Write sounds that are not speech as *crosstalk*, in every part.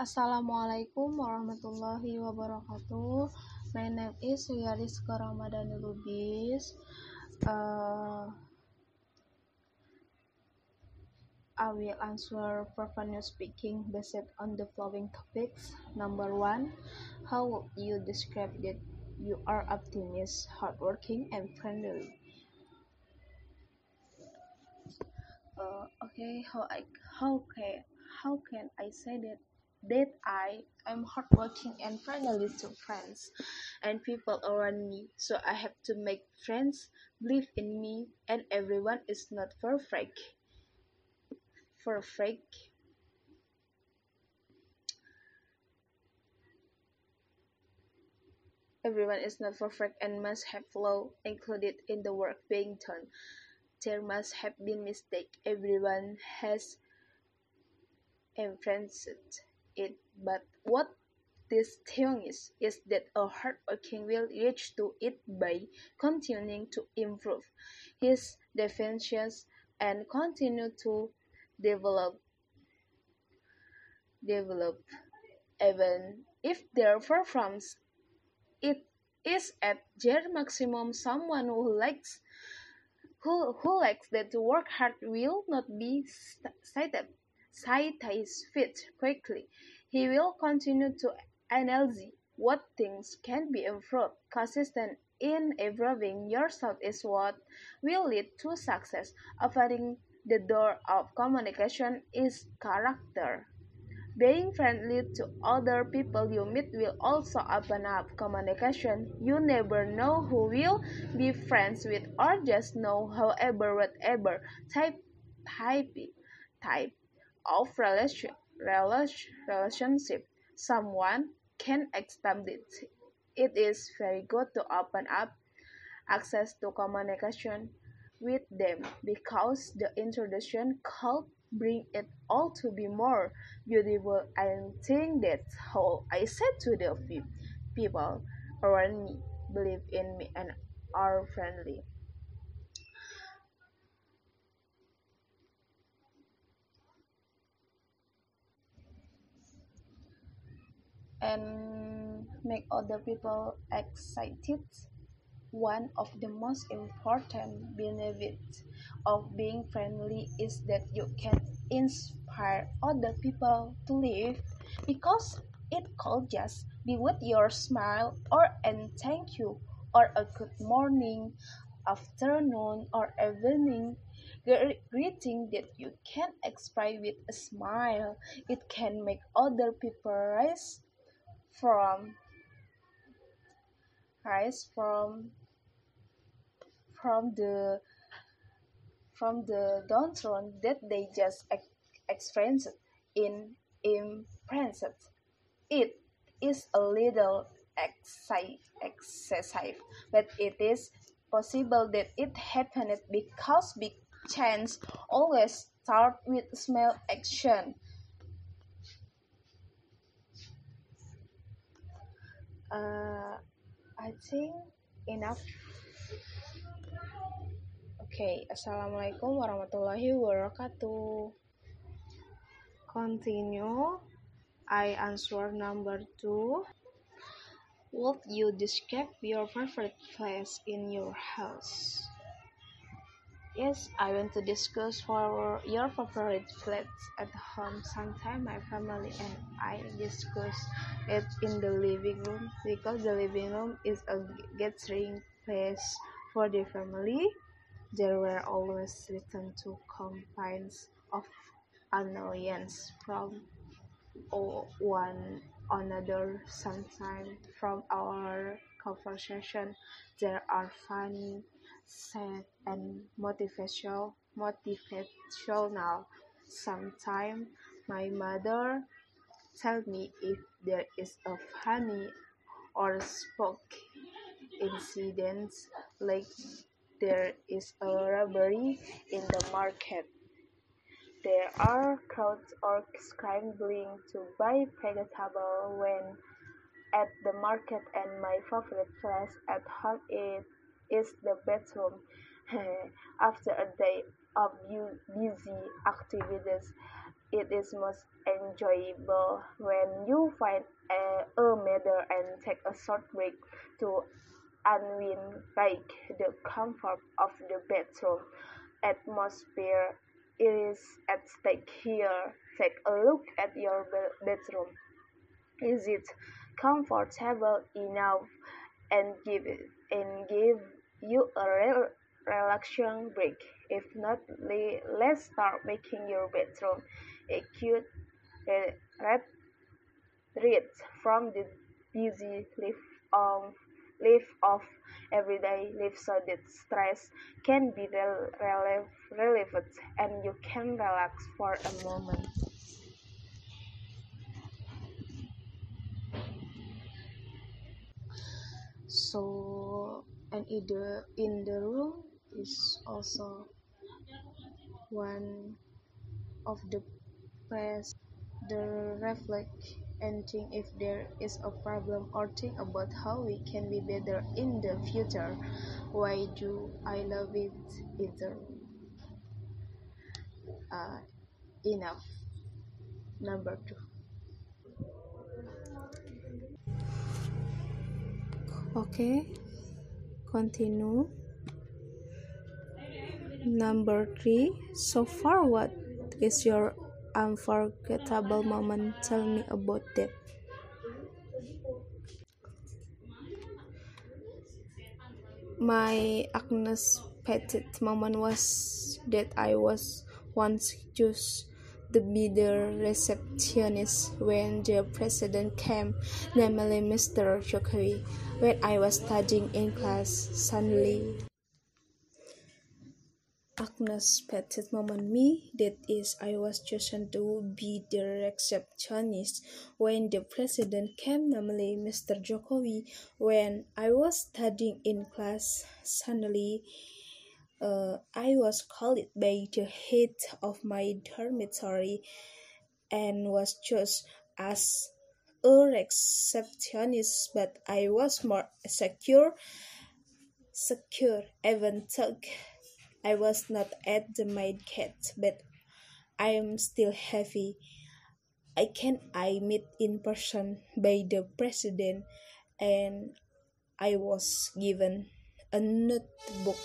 Assalamualaikum warahmatullahi wabarakatuh. My name is Yariska Ramadhani Lubis. Uh, I will answer professional speaking based on the following topics. Number one, how would you describe that you are optimistic, hardworking, and friendly? Uh, okay, how I how can how can I say that that I am hardworking and friendly to friends and people around me. So I have to make friends believe in me, and everyone is not perfect. Perfect. Everyone is not perfect and must have flaws included in the work being done. There must have been mistake. Everyone has embraced it, but what this thing is, is that a hardworking will reach to it by continuing to improve his definitions and continue to develop develop even if their performance it is at their maximum someone who likes who, who likes that to work hard will not be cited his feet quickly. He will continue to analyze what things can be improved. Consistent in improving yourself is what will lead to success. Opening the door of communication is character. Being friendly to other people you meet will also open up communication. You never know who will be friends with or just know however whatever type type type of relation, relationship someone can establish. It is very good to open up access to communication with them because the introduction could bring it all to be more beautiful. I think that's how I said to the people around me believe in me and are friendly. And make other people excited. One of the most important benefits of being friendly is that you can inspire other people to live because it could just be with your smile or and thank you or a good morning, afternoon or evening greeting that you can express with a smile. It can make other people rise from rise from from the from the downturn that they just ex experienced in imprinted. It is a little excessive, but it is possible that it happened because big change always start with small action. Uh, I think enough. Okay assalamualaikum warahmatullahi wabarakatuh. Continue. I answer number two. Would you describe your favorite place in your house Yes, I want to discuss for your favorite place at home. Sometimes my family and I discuss it in the living room because the living room is a gathering place for the family. There were always written to complaints of annoyance from one another. Sometimes from our conversation, there are funny sad and motivational motivational sometimes my mother tell me if there is a funny or spoke incident like there is a robbery in the market. There are crowds or scrambling to buy vegetable when at the market and my favorite place at home is is the bedroom. Eh, after a day of busy activities, It is most enjoyable when you find a, a mother and take a short break to unwind like the comfort of the bedroom atmosphere is at stake here. Take a look at your bedroom. Is it comfortable enough and give and give you a real relaxation break? If not, le let's start making your bedroom a cute retreat from the busy life of life of everyday life so that stress can be relieved and you can relax for a moment. So, and in the in the room is also one of the place the reflect and think if there is a problem or think about how we can be better in the future. Why do I love it either? Uh, enough. Number two. Okay, continue. Number three. So far, what is your unforgettable moment tell me about that my unexpected moment was that I was once chosen to be the receptionist when the president came, namely Mr. Jokowi. When I was studying in class, suddenly unexpected moment me that is I was chosen to be the receptionist when the president came namely Mr. Jokowi when I was studying in class suddenly uh, I was called by the head of my dormitory and was chosen as a receptionist but I was more secure secure even though I was not at the maid cat, but I am still happy. I can I meet in person by the president and I was given a notebook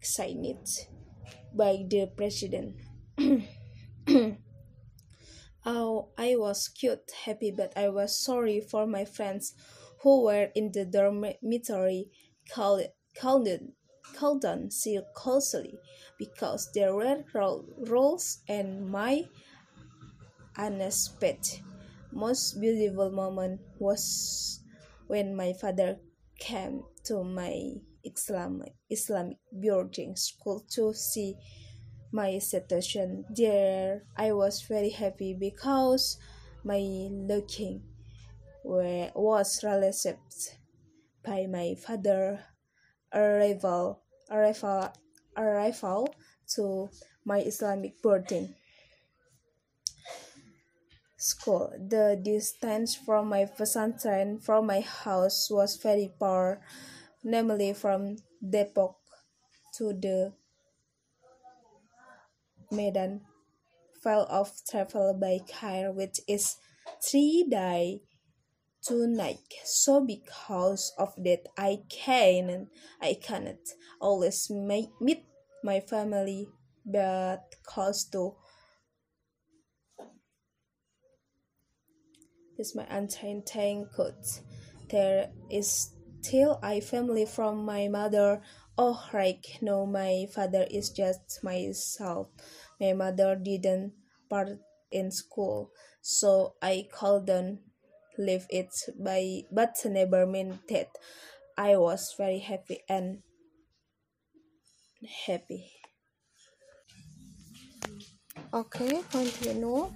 signed by the president. *clears throat* oh, I was cute, happy, but I was sorry for my friends who were in the dormitory called, called Colton see closely because there were roles and my unexpected most beautiful moment was when my father came to my Islamic Islamic boarding school to see my situation there I was very happy because my looking were, was received by my father arrival arrival arrival to my Islamic boarding school. The distance from my pesantren from my house was very far, namely from Depok to the Medan. File of travel by car, which is three day tonight so because of that i can i cannot always meet my family but close to this my untainted there is still I family from my mother oh right no my father is just myself my mother didn't part in school so i couldn't leave it by but never meant that I was very happy and happy. Okay, continue.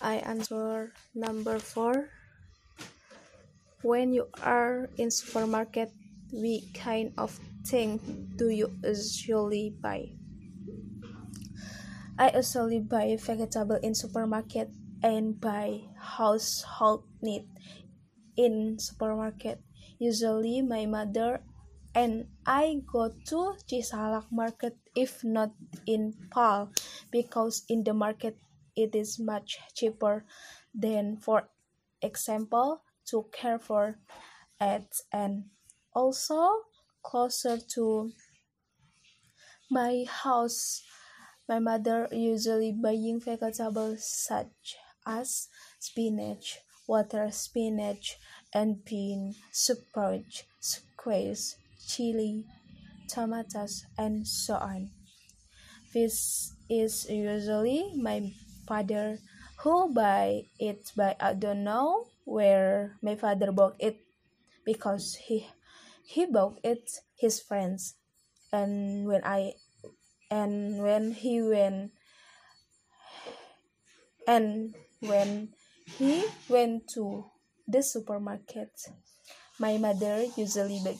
I answer number four. When you are in supermarket, what kind of thing do you usually buy? I usually buy vegetable in supermarket and buy household need in supermarket. Usually my mother and I go to Cisalak market if not in PAL, because in the market it is much cheaper than, for example, to care for ads and also closer to my house. My mother usually buying vegetables such as spinach, water spinach, and bean, sprouts, squash, chili, tomatoes, and so on. This is usually my father who buy it, but I don't know where my father bought it because he he bought it his friends. And when I and when he went and when he went to the supermarket my mother usually buy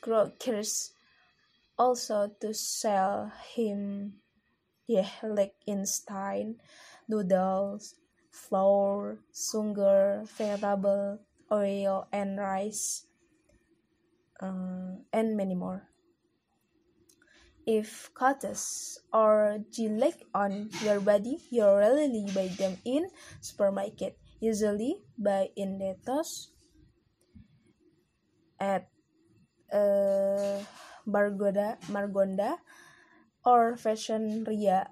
groceries also to sell him yeah like instant noodles flour sugar vegetable oil and rice uh, and many more. If cuts or gilek on your body you rarely buy them in supermarket usually buy in Netos at uh, Margonda, Margonda or Fashion Ria,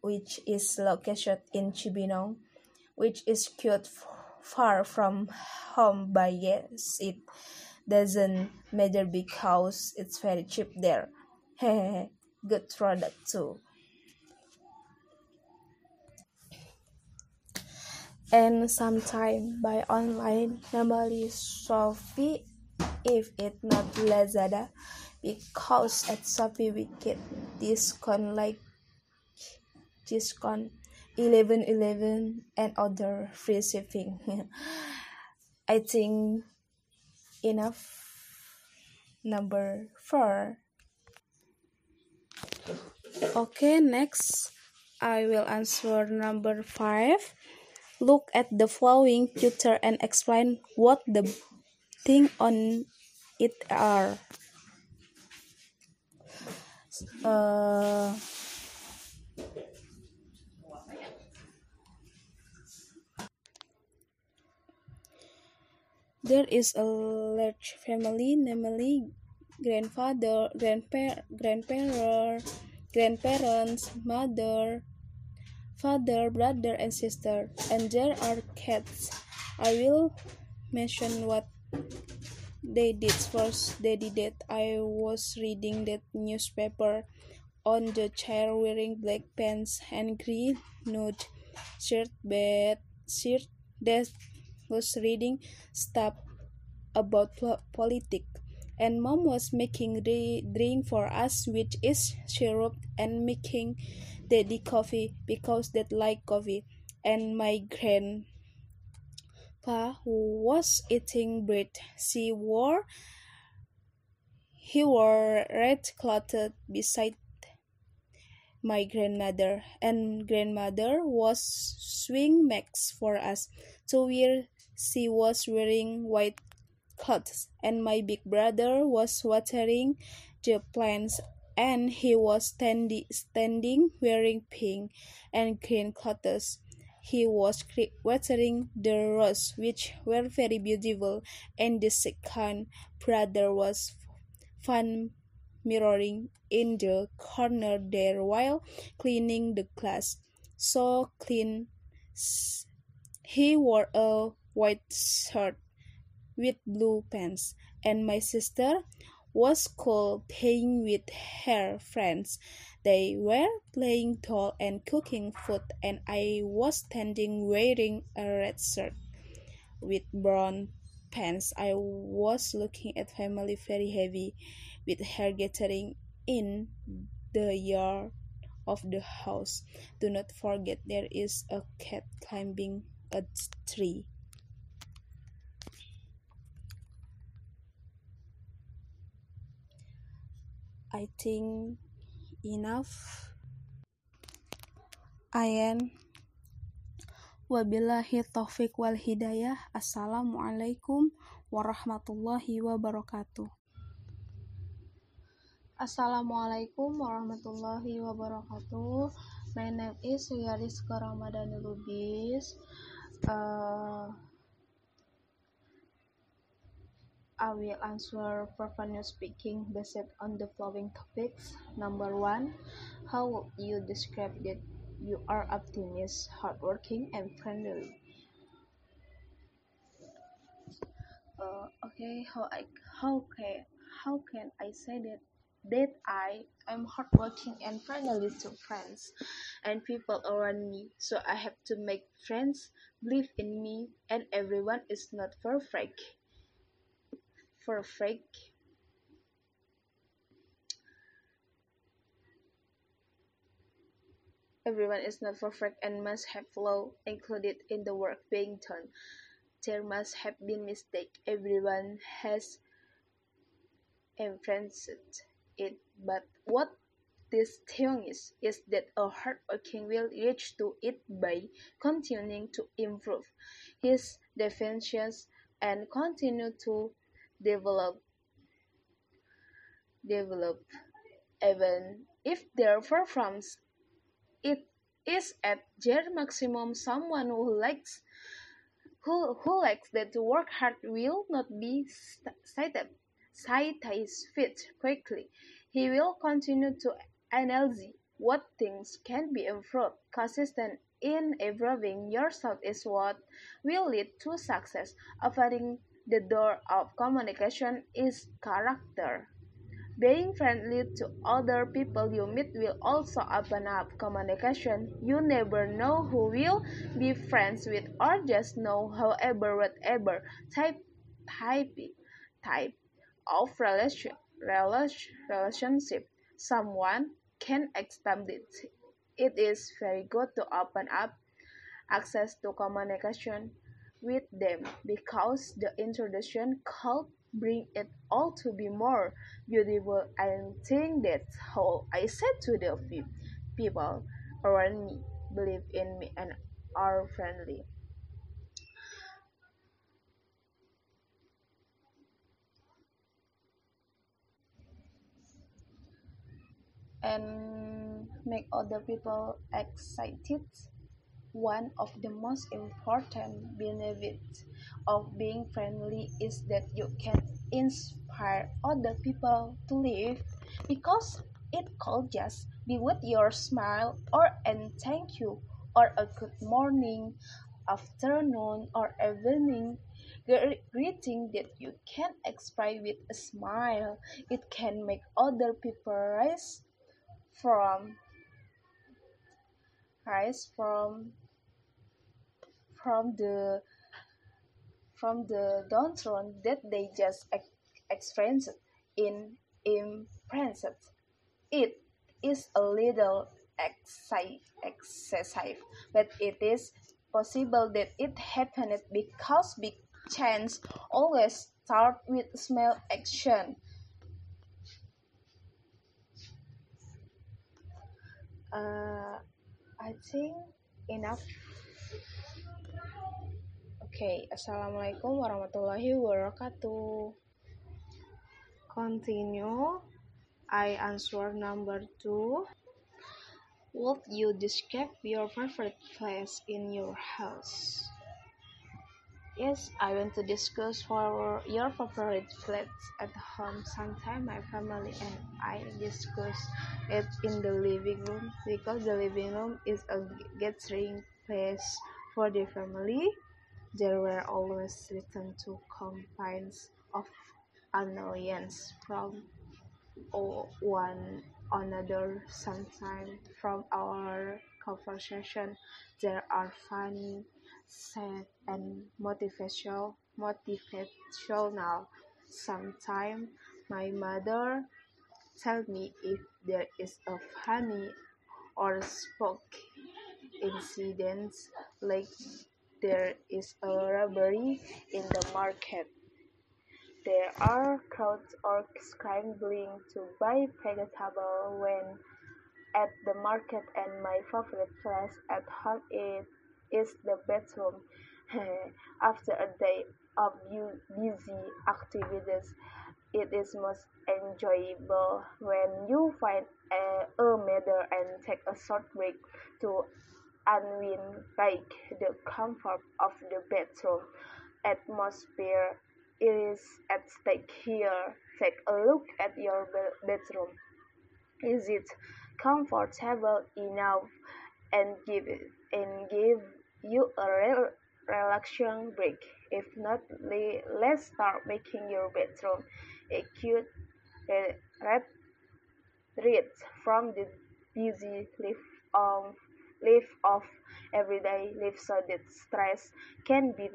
which is located in Cibinong, which is quite far from home but yes it doesn't matter because it's very cheap there. *laughs* Good product too. And sometimes buy online normally Shopee if it not Lazada because at Shopee we get discount like discount 11 11 and other free shipping *laughs* I think enough number four. Okay next I will answer number five. Look at the following picture and explain what the thing on it are. Uh, there is a large family namely grandfather grandpa grandparent grandparents mother father brother and sister. And there are cats. I will mention what they did first. They did that i was reading that newspaper on the chair wearing black pants and green nude shirt bed, shirt that was reading stuff about politics and mom was making the drink for us which is syrup and making daddy coffee because that like coffee. And my grandpa was eating bread she wore he wore red cloth beside my grandmother. And grandmother was swing max for us. To wear she was wearing white clothes and my big brother was watering the plants and he was standing standing wearing pink and green clothes he was watering the roses which were very beautiful and the second brother was fun mirroring in the corner there while cleaning the glass. So clean. He wore a white shirt with blue pants, and my sister was playing with her friends. They were playing doll and cooking food, and I was standing wearing a red shirt with brown pants. I was looking at family very heavy with hair gathering in the yard of the house. Do not forget there is a cat climbing a tree. I think enough. I am Wabillahi taufik wal hidayah. Assalamualaikum warahmatullahi wabarakatuh. Assalamualaikum warahmatullahi wabarakatuh. My name is Yariska Ramadhani Lubis. Uh, I will answer professional speaking based on the following topics. Number one, how would you describe that you are optimistic, hardworking, and friendly? Uh, okay, how I how can how can I say that that I am hardworking and friendly to friends and people around me. So I have to make friends believe in me, and everyone is not perfect for a fake Everyone is not perfect and must have flaws included in the work being done. There must have been mistakes. Everyone has embraced it, but what this thing is, is that a hardworking will reach to it by continuing to improve his definitions and continue to develop develop even if their performance it is at their maximum. Someone who likes who, who likes that to work hard will not be cited satisfied quickly. He will continue to analyze what things can be improved. Consistent in improving yourself is what will lead to success. Avoiding the door of communication is character. Being friendly to other people you meet will also open up communication. You never know who will be friends with or just know however whatever type type type of relation, relation relationship someone can establish. It is very good to open up access to communication with them because the introduction could bring it all to be more beautiful and think that's how I said to the few people around me believe in me and are friendly. and make other people excited one of the most important benefits of being friendly is that you can inspire other people to live because it could just be with your smile or and thank you or a good morning, afternoon or evening greeting that you can express with a smile. It can make other people rise from rise from from the from the downtrodden that they just ex experienced in imprinted. It is a little excessive, but it is possible that it happened because big change always start with small action. Uh, I think enough okay, assalamualaikum warahmatullahi wabarakatuh. Continue. I answer number two. Would you describe your favorite place in your house? Yes, I want to discuss for your favorite place at home. Sometimes my family and I discuss it in the living room because the living room is a gathering place for the family. There were always written two complaints of annoyance from one another. Sometimes from our conversation, there are funny, sad, and motivational. Motivational. Sometimes my mother tell me if there is a funny or spoke incident like there is a robbery in the market. There are crowds or scrambling to buy vegetables when at the market and my favorite place at home is, is the bedroom. *laughs* After a day of busy activities, It is most enjoyable when you find a, a mother and take a short break to unwind like the comfort of the bedroom atmosphere is at stake here. Take a look at your bedroom. Is it comfortable enough and give and give you a real relaxation break? If not, let's start making your bedroom a cute retreat from the busy life of life of everyday life so that stress can be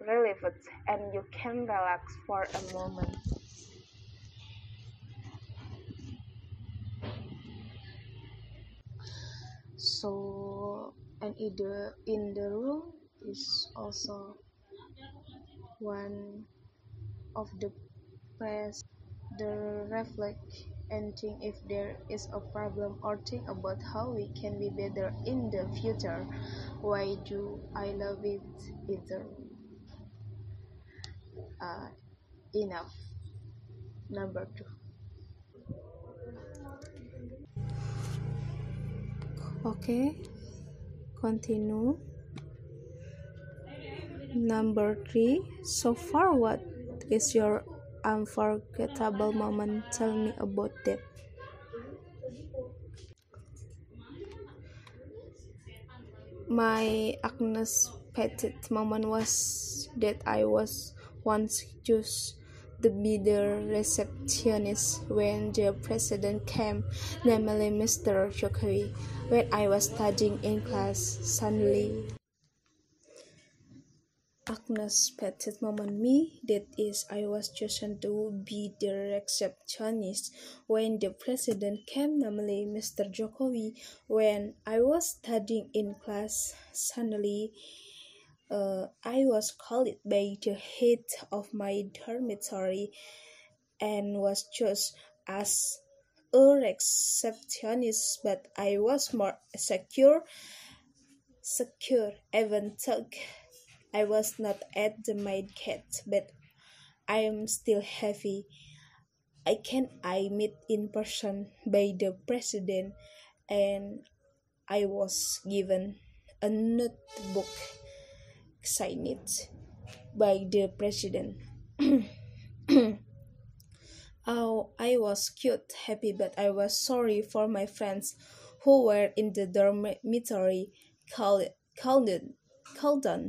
relieved and you can relax for a moment. So, and in the, in the room is also one of the place the reflect and think if there is a problem or think about how we can be better in the future. Why do I love it either? Uh, enough. Number two. Okay, continue. Number three. So far, what is your unforgettable moment. Tell me about that. My unexpected moment was that I was once just the receptionist when the president came, namely Mr. Jokowi. When I was studying in class, suddenly unexpected moment me that is I was chosen to be the receptionist when the president came namely Mr. Jokowi when I was studying in class suddenly uh, I was called by the head of my dormitory and was chosen as a receptionist but I was more secure secure even though I was not at the maid cat, but I am still happy. I can I meet in person by the president and I was given a notebook signed by the president. *clears throat* oh, I was cute, happy, but I was sorry for my friends who were in the dormitory called, called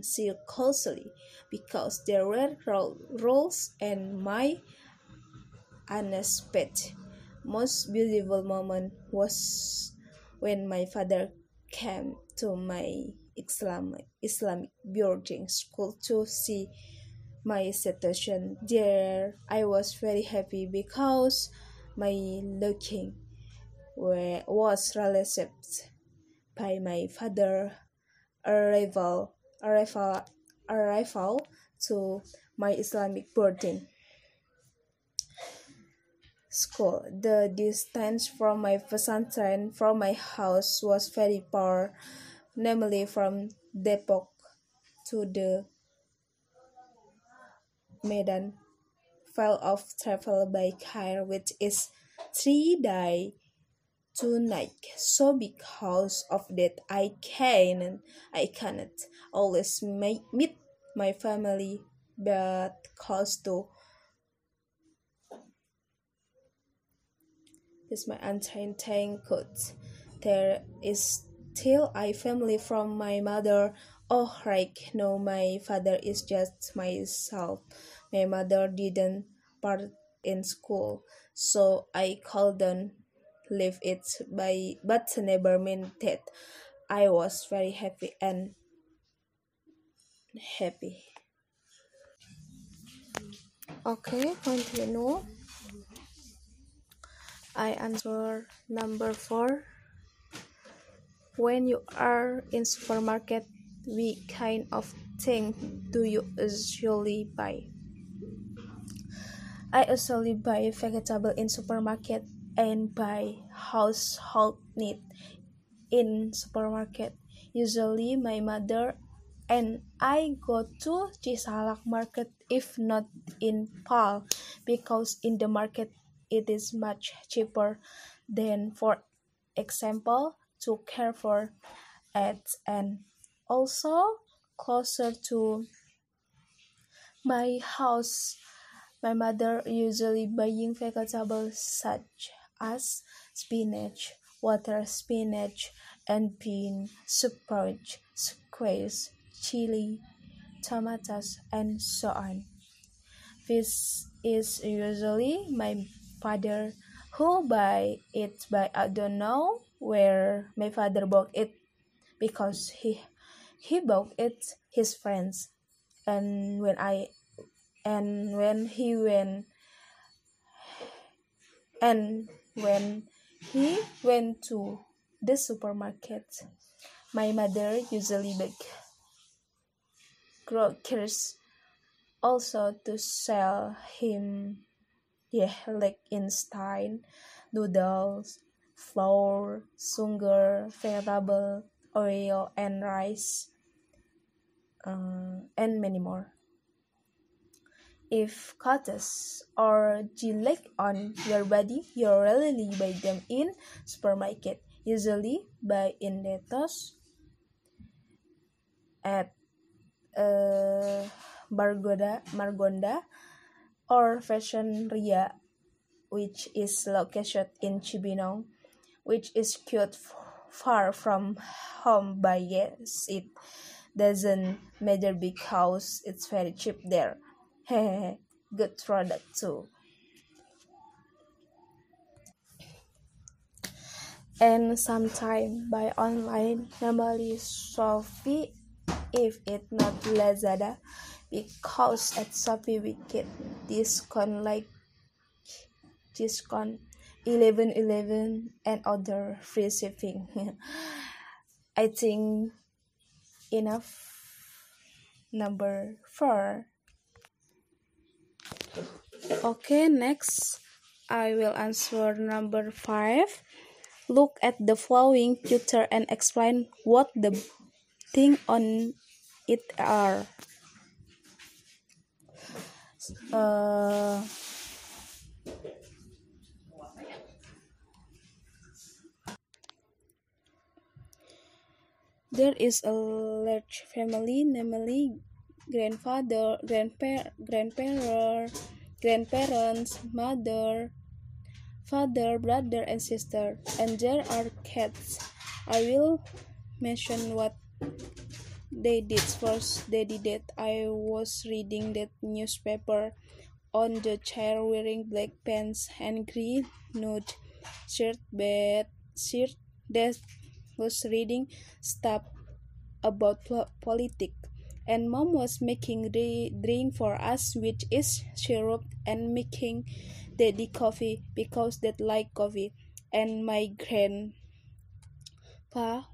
See closely because there were roles and my unexpected most beautiful moment was when my father came to my Islamic Islamic boarding school to see my situation. There I was very happy because my looking were, was received by my father arrival arrival arrival to my Islamic boarding school. The distance from my pesantren from my house was very far, namely from Depok to the Medan. File of travel by car, which is three day tonight. So because of that i can i cannot always make, meet my family but close to is my untainted there is still a family from my mother. Oh right no my father is just myself. My mother didn't part in school so i called them leave it by but never meant that I was very happy and happy. Okay, continue. I answer number four. When you are in supermarket, what kind of thing do you usually buy? I usually buy vegetable in supermarket and buy household need in supermarket. Usually my mother and I go to Cisalak market if not in Pal because in the market it is much cheaper than for example to care for ads and also closer to my house my mother usually buying vegetables such as spinach water spinach and bean sprouts squash chili tomatoes and so on. Fish is usually my father who buy it but I don't know where my father bought it because he he bought it his friends. And when I and when he went and when he went to the supermarket my mother usually buy groceries also to sell him yeah like instant noodles flour sugar vegetable oil and rice uh, and many more if cuts or gilek on your body you rarely buy them in supermarket usually buy in Netos at uh, Margoda, Margonda or Fashion Ria, which is located in Cibinong, which is quite far from home but yes it doesn't matter because it's very cheap there. *laughs* Good product too. And sometime buy online normally Shopee if it not Lazada because at Shopee we get discount like discount 11 11 and other free shipping *laughs* I think enough number four okay next I will answer number five. Look at the following picture and explain what the thing on it are. Uh, there is a large family namely grandfather grandpa grandparent grandparents mother father brother and sister. And there are cats. I will mention what they did first. They did it. I was reading that newspaper on the chair wearing black pants and green nude shirt but shirt that was reading stuff about politics and mom was making the drink for us which is syrup and making daddy coffee because that like coffee and my grandpa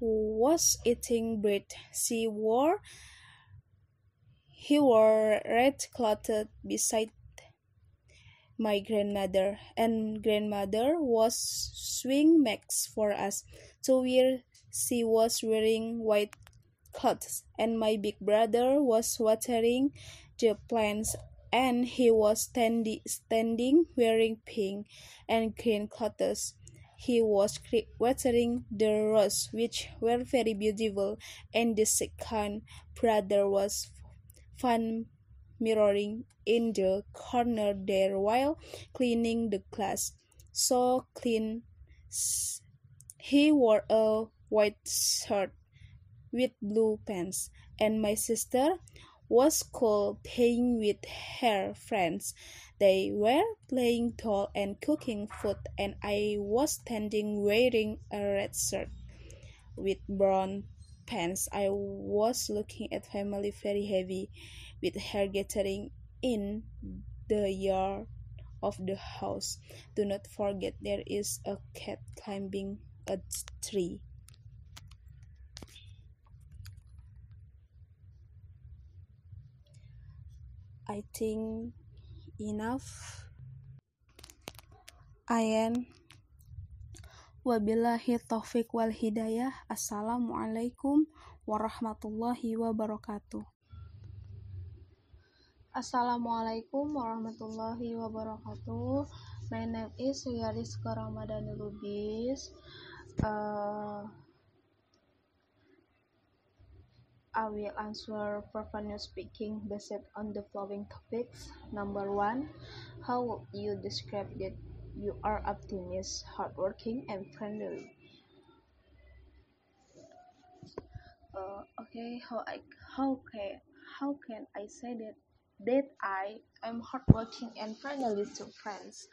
was eating bread. She wore he wore red clothed beside my grandmother, and grandmother was swing max for us to wear. She was wearing white clothes, and my big brother was watering the plants, and he was standing standing wearing pink and green clothes he was watering the roses, which were very beautiful, and the second brother was fun mirroring in the corner there while cleaning the glass. So clean. He wore a white shirt with blue pants, and my sister was cool playing with her friends. They were playing doll and cooking food, and I was standing wearing a red shirt with brown pants. I was looking at family very heavy, with hair gathering in the yard of the house. Do not forget there is a cat climbing a tree. I think enough. I am Wabillahi taufik wal hidayah. Assalamualaikum warahmatullahi wabarakatuh. Assalamualaikum warahmatullahi wabarakatuh. My name is Yariska Ramadhani Lubis. Uh, I will answer professional speaking based on the following topics. Number one, how would you describe that you are optimistic, hardworking, and friendly? Uh, okay, how I how can how can I say that that I am hardworking and friendly to friends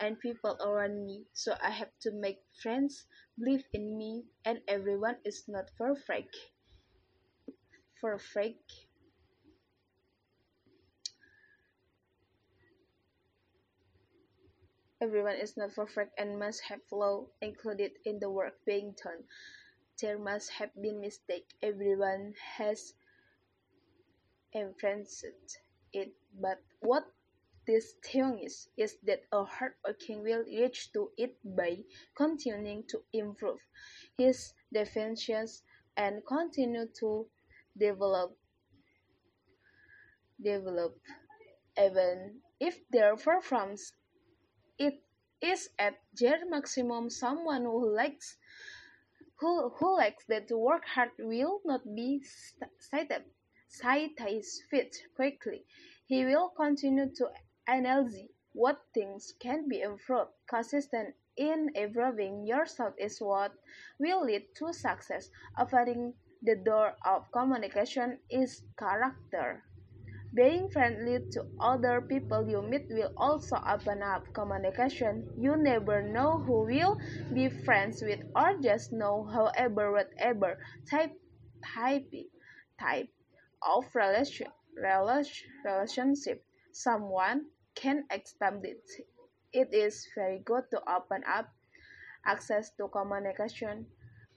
and people around me. So I have to make friends believe in me, and everyone is not perfect for a freak. Everyone is not perfect and must have flaws included in the work being done. There must have been mistakes. Everyone has embraced it, but what this thing is, is that a hardworking will reach to it by continuing to improve his definitions and continue to develop develop even if their performance it is at their maximum. Someone who likes who, who likes that to work hard will not be satisfied quickly. He will continue to analyze what things can be improved. Consistent in improving yourself is what will lead to success. Avoiding the door of communication is character. Being friendly to other people you meet will also open up communication. You never know who will be friends with or just know however whatever type type type of relation, relation, relationship someone can establish. It is very good to open up access to communication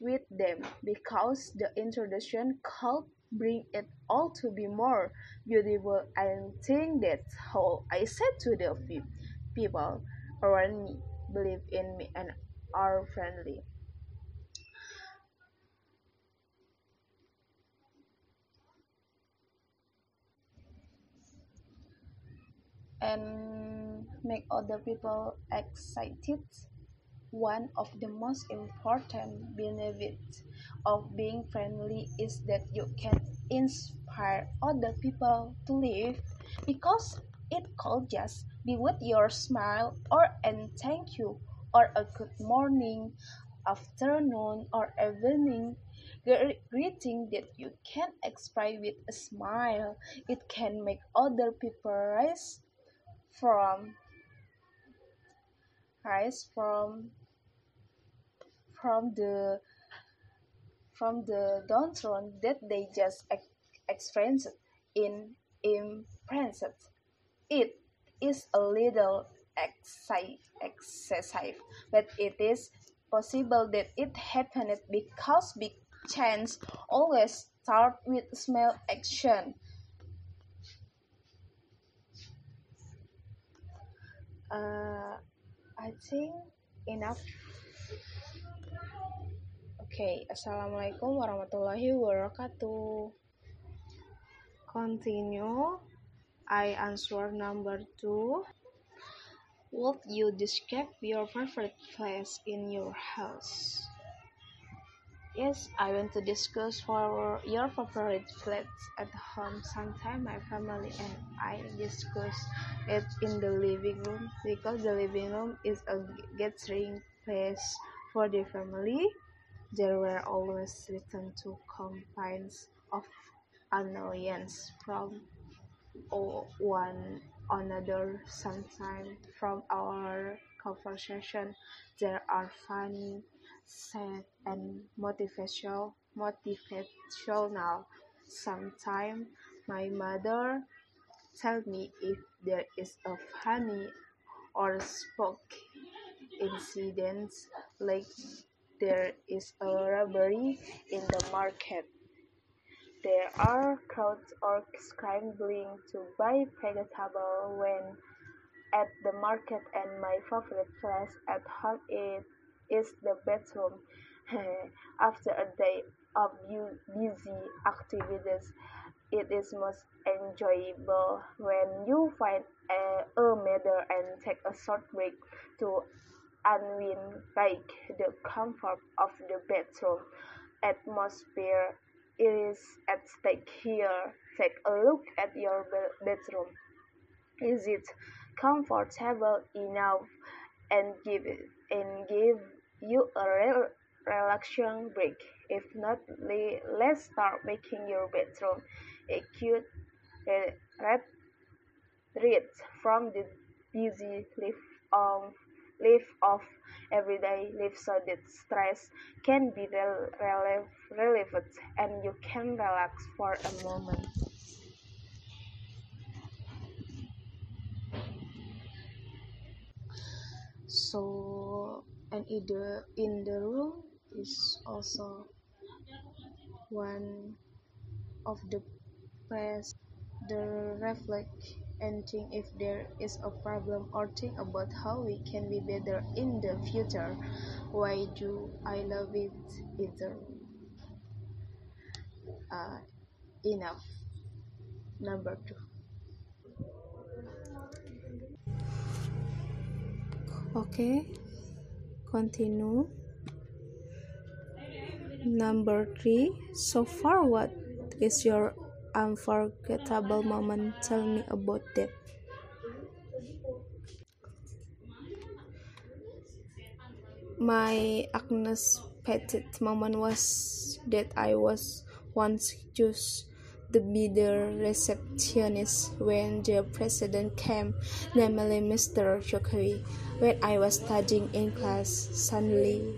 with them because the introduction could bring it all to be more beautiful and think that's how I said to the people around me believe in me and are friendly. and make other people excited one of the most important benefits of being friendly is that you can inspire other people to live because it could just be with your smile or and thank you or a good morning, afternoon or evening greeting that you can express with a smile. It can make other people rise from rise from from the from the downtrodden that they just ex experienced in imprinted. It is a little excessive, but it is possible that it happened because big change always start with small action. Uh, I think enough okay, assalamualaikum warahmatullahi wabarakatuh. Continue. I answer number two. Would you describe your favorite place in your house? Yes, I want to discuss for your favorite place at home. Sometimes my family and I discuss it in the living room because the living room is a gathering place for the family there were always written two complaints of annoyance from one another. Sometimes from our conversation, there are funny, sad, and motivational. Motivational. Sometimes my mother tell me if there is a funny or spoke incident like there is a robbery in the market. There are crowds or scrambling to buy vegetables when at the market and my favorite place at home is is the bedroom. *laughs* After a day of busy activities, it is most enjoyable when you find a, a matter and take a short break to unwind like the comfort of the bedroom atmosphere is at stake here. Take a look at your bedroom. Is it comfortable enough and give and give you a real relaxation break? If not, let's start making your bedroom a cute retreat from the busy life of life of everyday life so that stress can be relieved and you can relax for a moment. So, and in the, in the room is also one of the place the reflect and think if there is a problem or think about how we can be better in the future. Why do I love it either? Uh, enough. Number two. Okay, continue. Number three. So far, what is your unforgettable moment. Tell me about that. My Agnes unexpected moment was that I was once chosen to be the receptionist when the president came, namely Mr. Jokowi. When I was studying in class, suddenly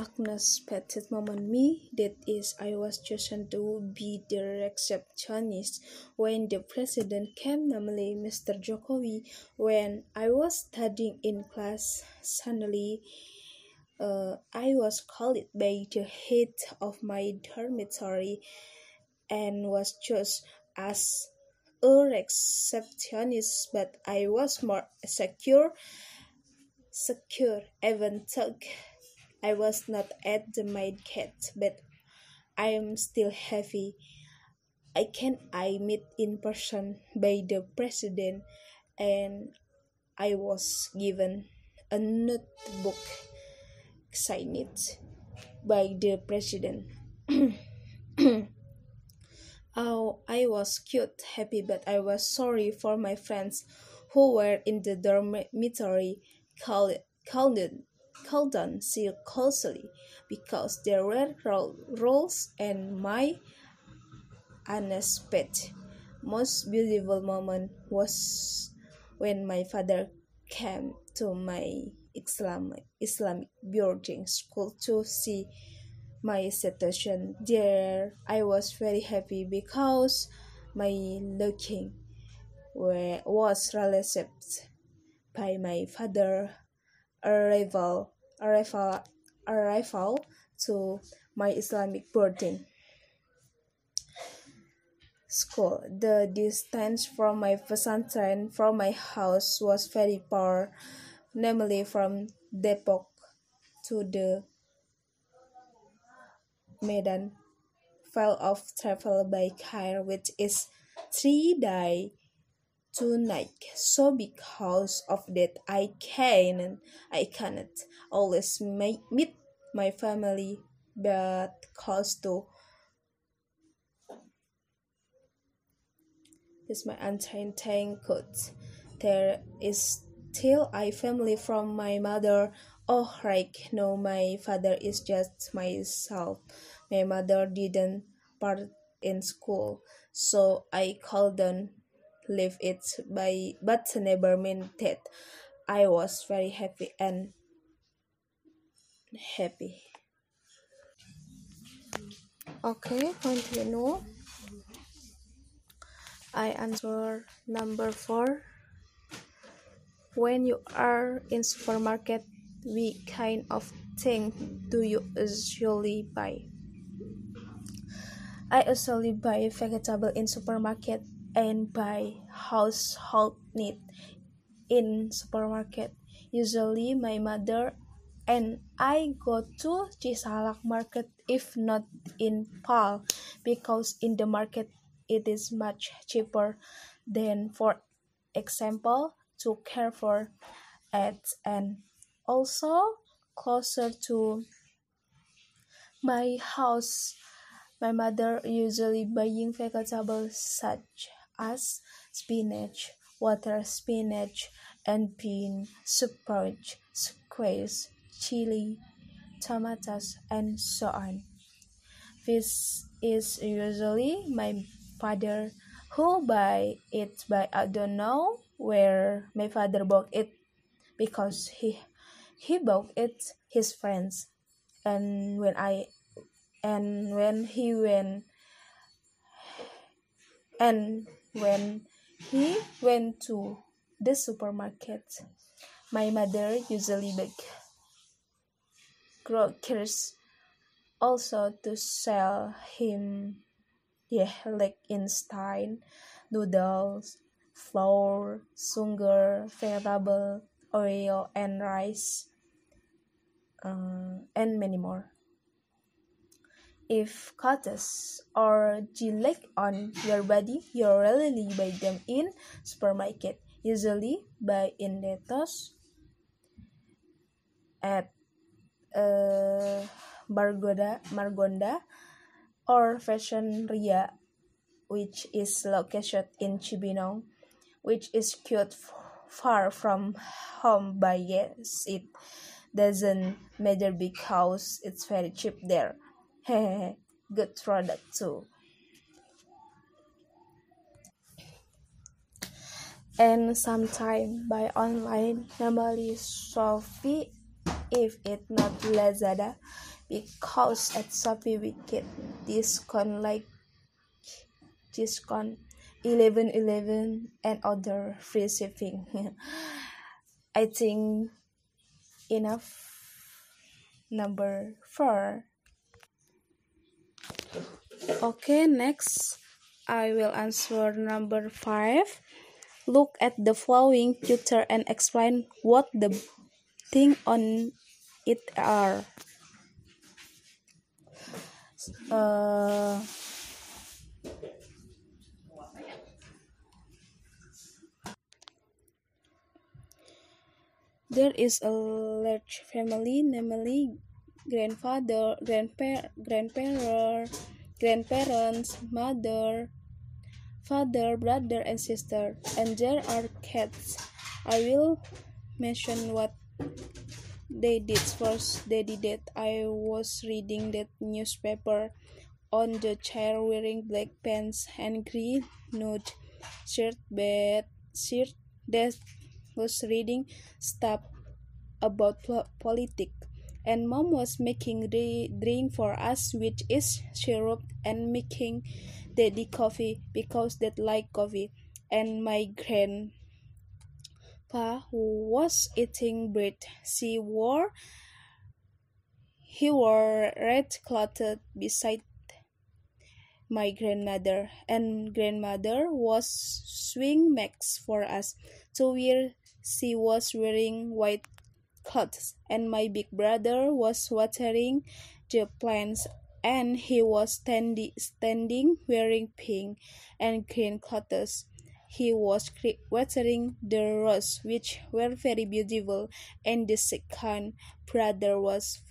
unexpected moment me that is I was chosen to be the receptionist when the president came namely Mr. Jokowi when I was studying in class suddenly uh, I was called by the head of my dormitory and was chosen as a receptionist but I was more secure secure even took I was not at the maid cat, but I am still happy. I can I meet in person by the president and I was given a notebook signed by the president. *clears throat* oh, I was cute, happy, but I was sorry for my friends who were in the dormitory called, called Colton see closely because there were roles and my unexpected most beautiful moment was when my father came to my Islamic Islamic boarding school to see my situation. There I was very happy because my looking was received by my father arrival arrival arrival to my Islamic boarding school. The distance from my pesantren from my house was very far, namely from Depok to the Medan. File of travel by car, which is three day tonight so because of that i can i cannot always meet my family but close to is my untainted there is still a family from my mother. Oh right no my father is just myself. My mother didn't part in school so i called them leave it by but never meant that I was very happy and happy. Okay, continue. I answer number four. When you are in supermarket, what kind of thing do you usually buy? I usually buy vegetable in supermarket and buy household need in supermarket. Usually, my mother and I go to Cisalak market if not in Pal because in the market it is much cheaper than for example to care for ads and also closer to my house my mother usually buying vegetables such as spinach water spinach and bean sprouts squash chili tomatoes and so on. This is usually my father who buy it but I don't know where my father bought it because he he bought it his friends. And when I and when he went and when he went to the supermarket my mother usually bake groceries also to sell him yeah like instant noodles flour sugar vegetable oil and rice uh, and many more if cuts or gilek on your body you rarely buy them in supermarket usually buy in Netos at uh, Margoda, Margonda or Fashion Ria which is located in Cibinong which is quite far from home but yes it doesn't matter because it's very cheap there *laughs* good product too. And sometime buy online normally Shopee if it not Lazada because at Shopee we get discount like discount 11 11 and other free shipping. *laughs* I think enough number four Okay, next I will answer number 5. Look at the following picture and explain what the thing on it are. Uh, there is a large family, namely grandfather, grandpa, grandparent, grandparents, mother, father, brother, and sister, and there are cats. I will mention what they did first. They did it. I was reading that newspaper on the chair wearing black pants and green nude shirt, but shirt that was reading stuff about politics and mom was making the drink for us which is syrup and making daddy coffee because they like coffee. And my grandpa was eating bread she wore he wore red cloth beside my grandmother. And grandmother was swing max for us. To wear she was wearing white clothes, and my big brother was watering the plants and he was standing standing wearing pink and green clothes. He was watering the roses, which were very beautiful, and the second brother was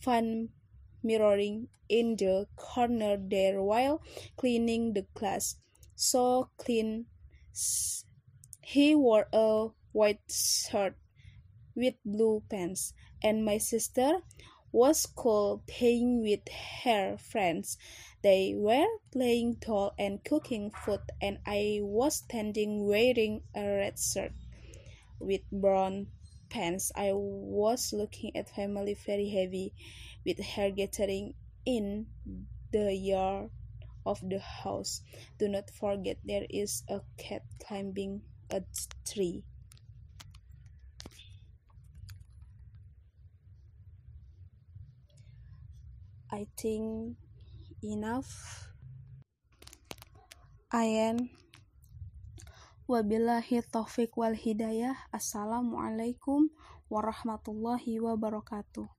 fun mirroring in the corner there while cleaning the glass. So clean. He wore a white shirt with blue pants, and my sister was cool playing with her friends. They were playing doll and cooking food, and I was standing wearing a red shirt with brown pants. I was looking at family very heavy, with hair gathering in the yard of the house. Do not forget there is a cat climbing a tree. I think enough. I am Wabillahi taufik wal hidayah. Assalamualaikum warahmatullahi wabarakatuh.